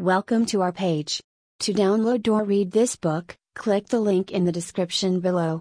Welcome to our page. To download or read this book, click the link in the description below.